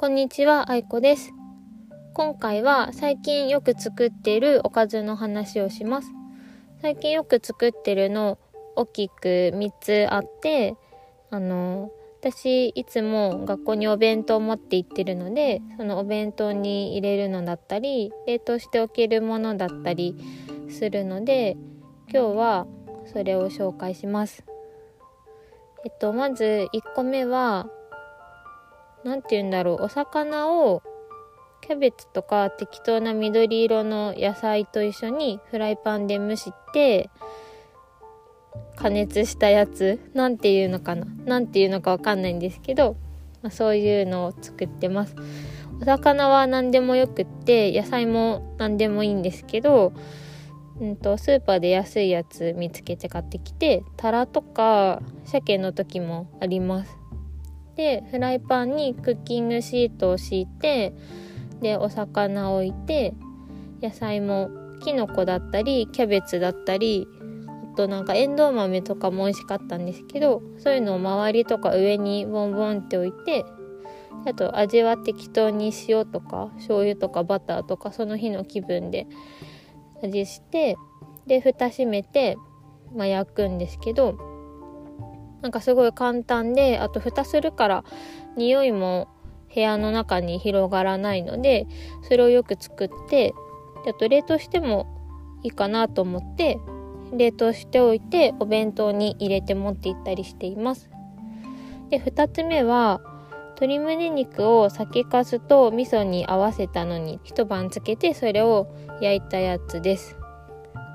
こんにちは、あいこです。今回は最近よく作ってるおかずの話をします。最近よく作ってるの大きく3つあって、あの、私いつも学校にお弁当を持って行ってるので、そのお弁当に入れるのだったり、冷凍しておけるものだったりするので、今日はそれを紹介します。えっと、まず1個目は、何て言うんだろう。お魚をキャベツとか適当な緑色の野菜と一緒にフライパンで蒸して加熱したやつ。何て言うのかな。何て言うのかわかんないんですけど、まあ、そういうのを作ってます。お魚は何でもよくって野菜も何でもいいんですけど、うんと、スーパーで安いやつ見つけて買ってきてタラとか鮭の時もあります。でフライパンにクッキングシートを敷いてでお魚を置いて野菜もきのこだったりキャベツだったりあとなんかエンドウ豆とかも美味しかったんですけどそういうのを周りとか上にボンボンって置いてあと味は適当に塩とか醤油とかバターとかその日の気分で味してで蓋閉めて、まあ、焼くんですけどなんかすごい簡単であと蓋するから匂いも部屋の中に広がらないのでそれをよく作ってあと冷凍してもいいかなと思って冷凍しておいてお弁当に入れて持って行ったりしています。で2つ目は鶏胸肉を酒粕と味噌に合わせたのに一晩つけてそれを焼いたやつです。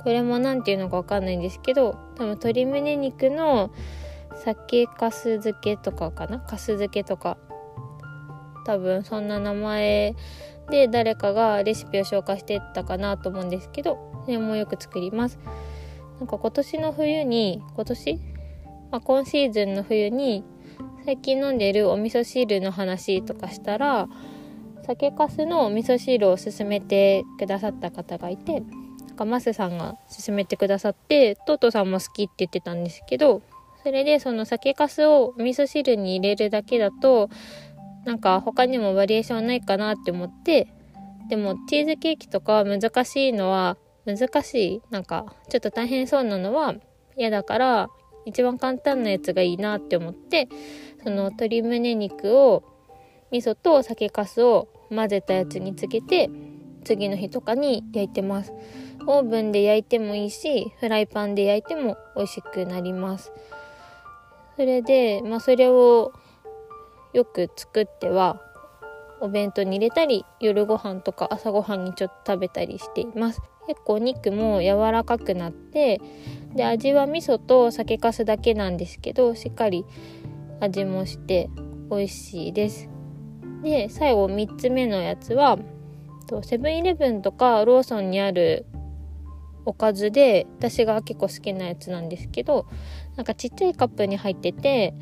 これも何て言うのかわかんないんですけど多分鶏胸肉の酒かす漬けとかかな？かす漬けとか。多分そんな名前で誰かがレシピを紹介してったかなと思うんですけどそれもよく作ります。なんか今年の冬に今年、まあ、今シーズンの冬に最近飲んでるお味噌汁の話とかしたら酒かすのお味噌汁を勧めてくださった方がいてなんかマスさんが勧めてくださってトートさんも好きって言ってたんですけどそれでその酒粕を味噌汁に入れるだけだとなんか他にもバリエーションないかなって思ってでもチーズケーキとか難しいのは難しいなんかちょっと大変そうなのは嫌だから一番簡単なやつがいいなって思ってその鶏胸肉を味噌と酒粕を混ぜたやつにつけて次の日とかに焼いてます。オーブンで焼いてもいいしフライパンで焼いても美味しくなります。それで、まあ、それをよく作ってはお弁当に入れたり夜ご飯とか朝ごはんにちょっと食べたりしています。結構お肉も柔らかくなってで味は味噌と酒粕だけなんですけどしっかり味もして美味しいです。で最後3つ目のやつはセブンイレブンとかローソンにあるおかずで私が結構好きなやつなんですけどなんかちっちゃいカップに入ってて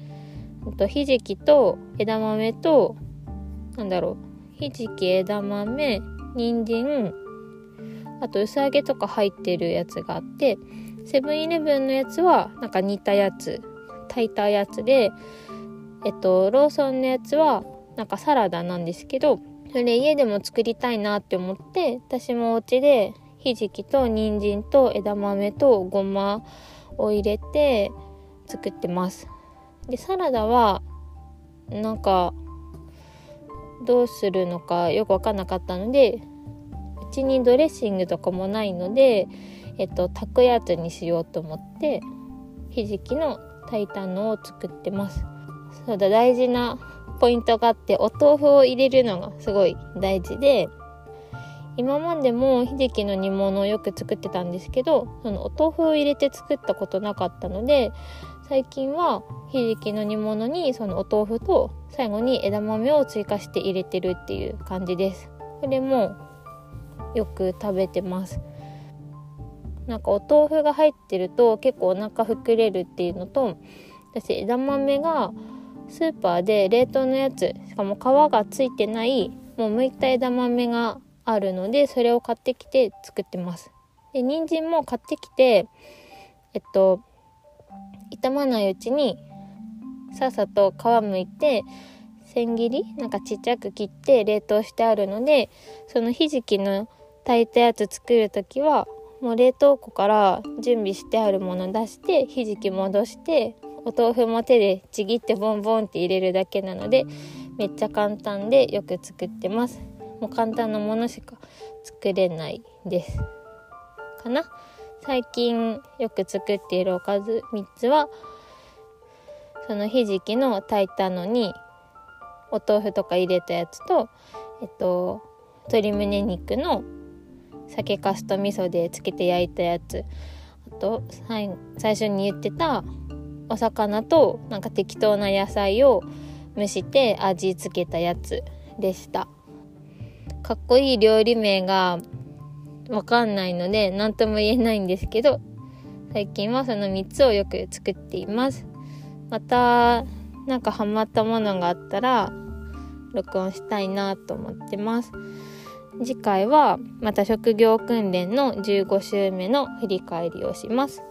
とひじきと枝豆となんだろうひじき枝豆人参あと薄揚げとか入ってるやつがあってセブンイレブンのやつはなんか煮たやつ炊いたやつでえっとローソンのやつはなんかサラダなんですけどそれ家でも作りたいなって思って私もお家でひじきと人参と枝豆とごまを入れて作ってます。でサラダはなんかどうするのかよく分かんなかったのでうちにドレッシングとかもないのでえっと炊くやつにしようと思ってひじきの炊いたのを作ってます。そうだ大事なポイントがあってお豆腐を入れるのがすごい大事で今までもひじきの煮物をよく作ってたんですけどそのお豆腐を入れて作ったことなかったので最近はひじきの煮物にそのお豆腐と最後に枝豆を追加して入れてるっていう感じです。これもよく食べてます。なんかお豆腐が入ってると結構お腹膨れるっていうのと私枝豆がスーパーで冷凍のやつしかも皮がついてないもう剥いた枝豆があるのでそれを買ってきて作ってます。で人参も買ってきてえっと傷まないうちにさっさと皮むいて千切りなんかちっちゃく切って冷凍してあるのでそのひじきの炊いたやつ作る時はもう冷凍庫から準備してあるもの出してひじき戻してお豆腐も手でちぎってボンボンって入れるだけなのでめっちゃ簡単でよく作ってます。もう簡単なものしか作れないです。かな？最近よく作っているおかず3つはそのひじきの炊いたのにお豆腐とか入れたやつとえっと鶏胸肉の酒かすと味噌でつけて焼いたやつ。あと最初に言ってたお魚となんか適当な野菜を蒸して味付けたやつでした。かっこいい料理名がわかんないので何とも言えないんですけど最近はその3つをよく作っています。またなんかハマったものがあったら録音したいなと思ってます。次回はまた職業訓練の15週目の振り返りをします。